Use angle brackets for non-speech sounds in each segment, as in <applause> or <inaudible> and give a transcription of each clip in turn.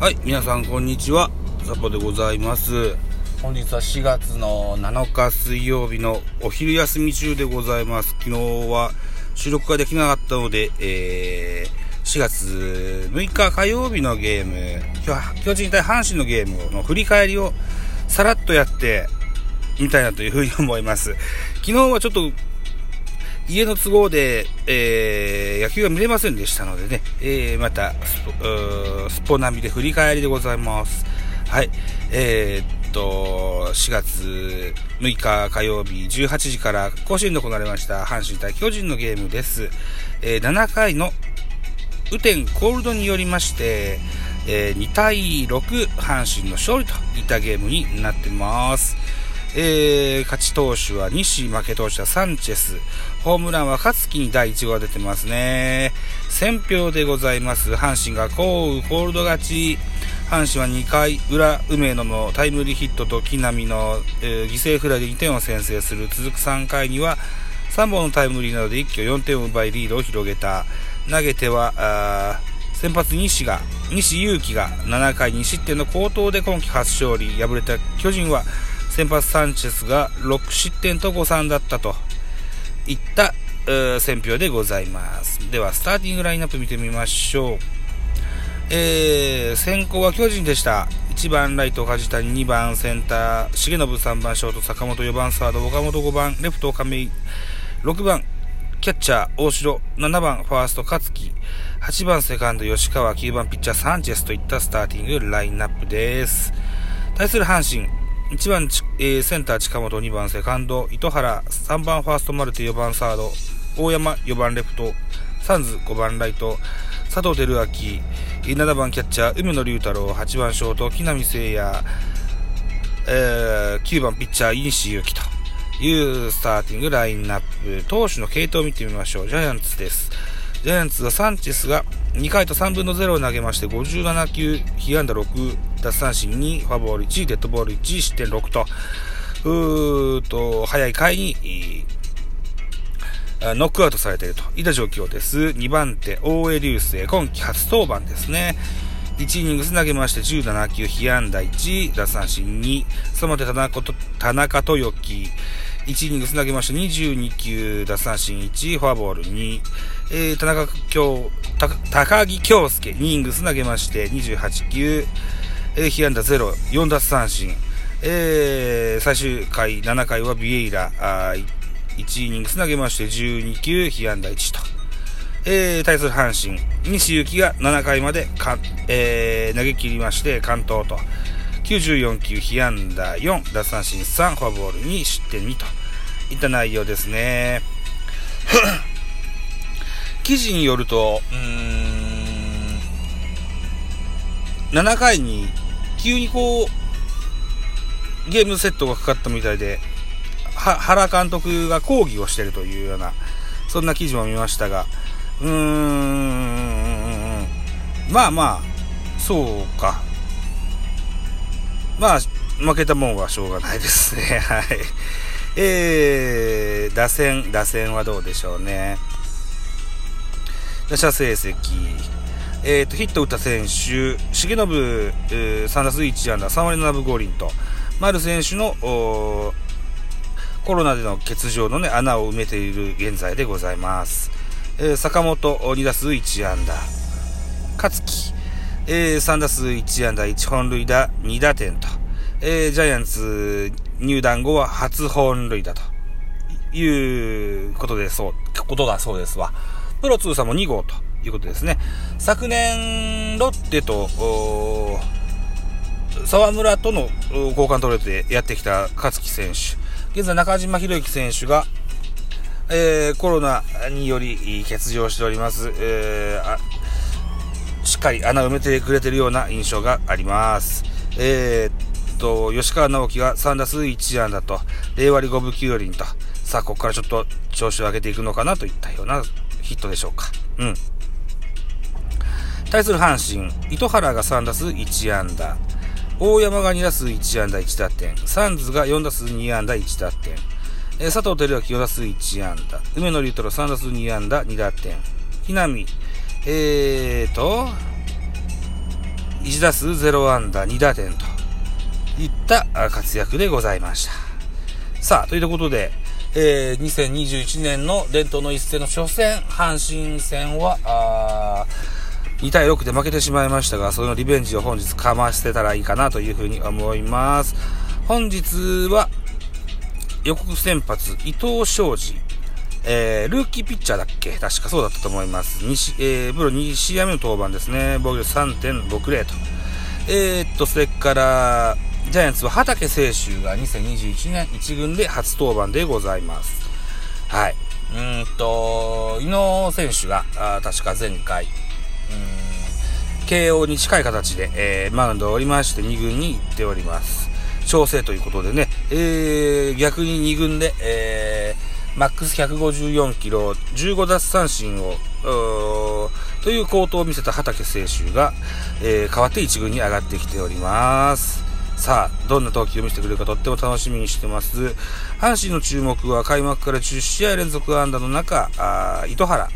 はい、皆さんこんにちは。サポでございます。本日は4月の7日水曜日のお昼休み中でございます。昨日は収録ができなかったので、えー、4月6日火曜日のゲーム、巨巨人対阪神のゲームの振り返りをさらっとやってみたいなというふうに思います。昨日はちょっと家の都合で、えー、野球が見れませんでしたのでね、えー、またスポ、ナビで振り返りでございます。はい。えー、っと、4月6日火曜日18時から甲子園で行われました阪神対巨人のゲームです。えー、7回の雨天コールドによりまして、えー2対6阪神の勝利といったゲームになってます。えー勝ち投手は西、負け投手はサンチェス、ホームランは勝木に第1号が出てますね。選票でございます。阪神が降雨コールド勝ち。阪神は2回裏、梅野のタイムリーヒットと木浪の、えー犠牲フライで2点を先制する続く3回には3本のタイムリーなどで一挙4点を奪いリードを広げた。投げては、先発西が、西勇輝が7回2失点の好投で今季初勝利。敗れた巨人は先発サンチェスが6失点と誤算だったといった、選評でございます。では、スターティングラインナップ見てみましょう。えー、先行は巨人でした。1番ライト梶谷、2番センター、重信3番ショート、坂本4番サード、岡本5番、レフト亀井、6番キャッチャー大城、7番ファースト勝木、8番セカンド吉川、9番ピッチャーサンチェスといったスターティングラインナップです。対する阪神、1番、えーセンター近本、2番セカンド、糸原、3番ファーストマルテ、4番サード、大山、4番レフト、サンズ、5番ライト、佐藤輝明、7番キャッチャー、梅野龍太郎、8番ショート、木浪聖也、えー9番ピッチャー、西勇輝というスターティングラインナップ。投手の系統を見てみましょう。ジャイアンツです。ジャイアンツはサンチェスが2回と3分の0を投げまして、57球、被安打6、奪三振2、フォアボール1、デッドボール1、失点6と、うーと、早い回に、ノックアウトされていると。いった状況です。2番手、大江流星、今季初登板ですね。1イニングス投げまして17球、被安打1、奪三振2、その手田中と田中豊樹、1イニングス投げまして22球、奪三振1、フォアボール2、えー、田中京、高木京介、2イニングス投げまして28球、えー、被安打0、4奪三振、えー、最終回、7回はビエイラ、あ1イニングス投げまして12球、被安打1と。えー、対する阪神、西勇輝が7回までか、えー、投げ切りまして完投と。94球、被安打4、奪三振3、フォアボール2、失点2といった内容ですね。記事によると、うーん、7回に急にこう、ゲームセットがかかったみたいで、原監督が抗議をしてるというような、そんな記事も見ましたが、うーん、まあまあ、そうか。まあ、負けたもんはしょうがないですね。はい。えー、打線、打線はどうでしょうね。打者成績。えー、と、ヒット打った選手、重信、えー3打数1安打、3割7分5厘と、丸選手の、コロナでの欠場のね、穴を埋めている現在でございます。えー坂本、2打数1安打。勝木、えー3打数1安打、1本塁打、2打点と。えージャイアンツ入団後は初本塁打ということでそう、ことだそうですわ。プロ通算も2号ということですね。昨年、ロッテと、沢村との交換トレードでやってきた勝木選手。現在中島博之選手が、えーコロナにより欠場しております。えーしっかり穴を埋めてくれてるような印象があります。えーと、吉川直樹が3打数1安打と、0割5分9厘と、さあ、ここからちょっと調子を上げていくのかなといったようなヒットでしょうか。うん。対する阪神、糸原が3打数1安打、大山が2打数1安打1打点、サンズが4打数2安打1打点、え佐藤輝明4打数1安打、梅野龍太郎3打数2安打2打点、木浪、えーと、1打数0安打2打点と。いった活躍でございました。さあ、ということで、えー、2021年の伝統の一戦の初戦、阪神戦は、2対6で負けてしまいましたが、そのリベンジを本日かましてたらいいかなというふうに思います。本日は、予告先発、伊藤昌司。えー、ルーキーピッチャーだっけ？確かそうだったと思います。西、えー、プロ2試合目の登板ですね。防御率3.60と。えー、っと、それから、ジャイアンツは畑清舟が2021年1軍で初登板でございます。はい。うんと、伊野選手が、あ確か前回、慶応に近い形で、えー、マウンドを降りまして2軍に行っております。調整ということでね、えー、逆に2軍で、えー、マックス154キロ、15奪三振を、という好投を見せた畑清舟が、えー、代わって1軍に上がってきております。さあ、どんな投球を見せてくれるかとっても楽しみにしてます。阪神の注目は開幕から10試合連続安打の中、あ糸原。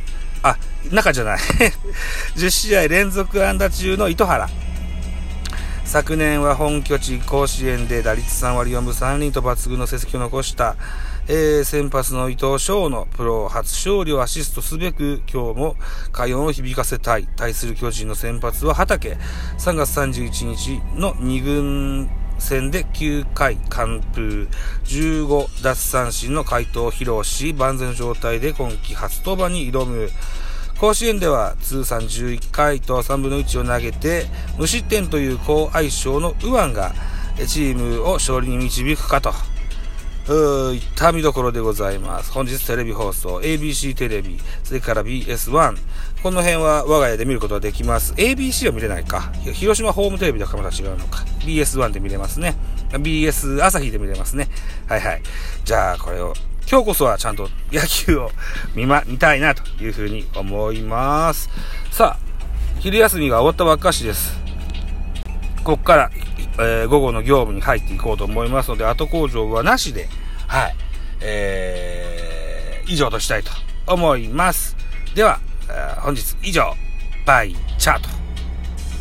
あ、中じゃない <laughs> 10試合連続安打中の糸原。昨年は本拠地甲子園で打率3割4分3厘と抜群の成績を残した、えー、先発の伊藤翔のプロ初勝利をアシストすべく今日も快音を響かせたい。対する巨人の先発は畑。3月31日の2軍戦で9回完封、15奪三振の回答を披露し、万全状態で今季初登板に挑む。甲子園では通算11回と3分の1を投げて、無失点という好相性の右腕がチームを勝利に導くかと。ういった見どころでございます。本日テレビ放送、ABC テレビ、それから BS1。この辺は我が家で見ることができます。ABC は見れないか。広島ホームテレビだかまた違うのか。BS1 で見れますね。BS 朝日で見れますね。はいはい。じゃあ、これを、今日こそはちゃんと野球を見ま、見たいなというふうに思います。さあ、昼休みが終わったばっかしです。こっからえー、午後の業務に入っていこうと思いますので、後工場はなしで、はい、えー、以上としたいと思います。では、本日以上、バイチャート。